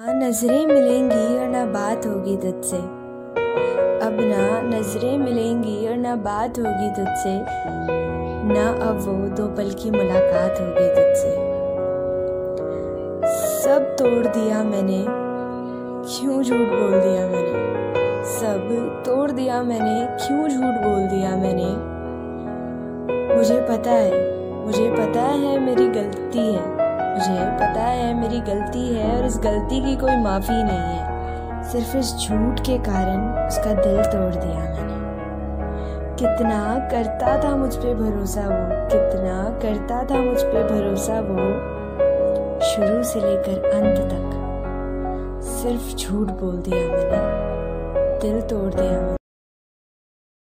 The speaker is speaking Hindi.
ना नज़रें मिलेंगी और ना बात होगी तुझसे। अब ना नज़रें मिलेंगी और ना बात होगी तुझसे। ना अब वो दो पल की मुलाकात होगी तुझसे। सब तोड़ दिया मैंने। क्यों झूठ बोल दिया मैंने? सब तोड़ दिया मैंने। क्यों झूठ बोल दिया मैंने? मुझे पता है, मुझे पता है मेरी गलती है। है मेरी गलती है और इस गलती की कोई माफ़ी नहीं है। सिर्फ़ इस झूठ के कारण उसका दिल तोड़ दिया मैंने। कितना करता था मुझ पे भरोसा वो, कितना करता था मुझ पे भरोसा वो, शुरू से लेकर अंत तक सिर्फ़ झूठ बोल दिया मैंने, दिल तोड़ दिया मैंने।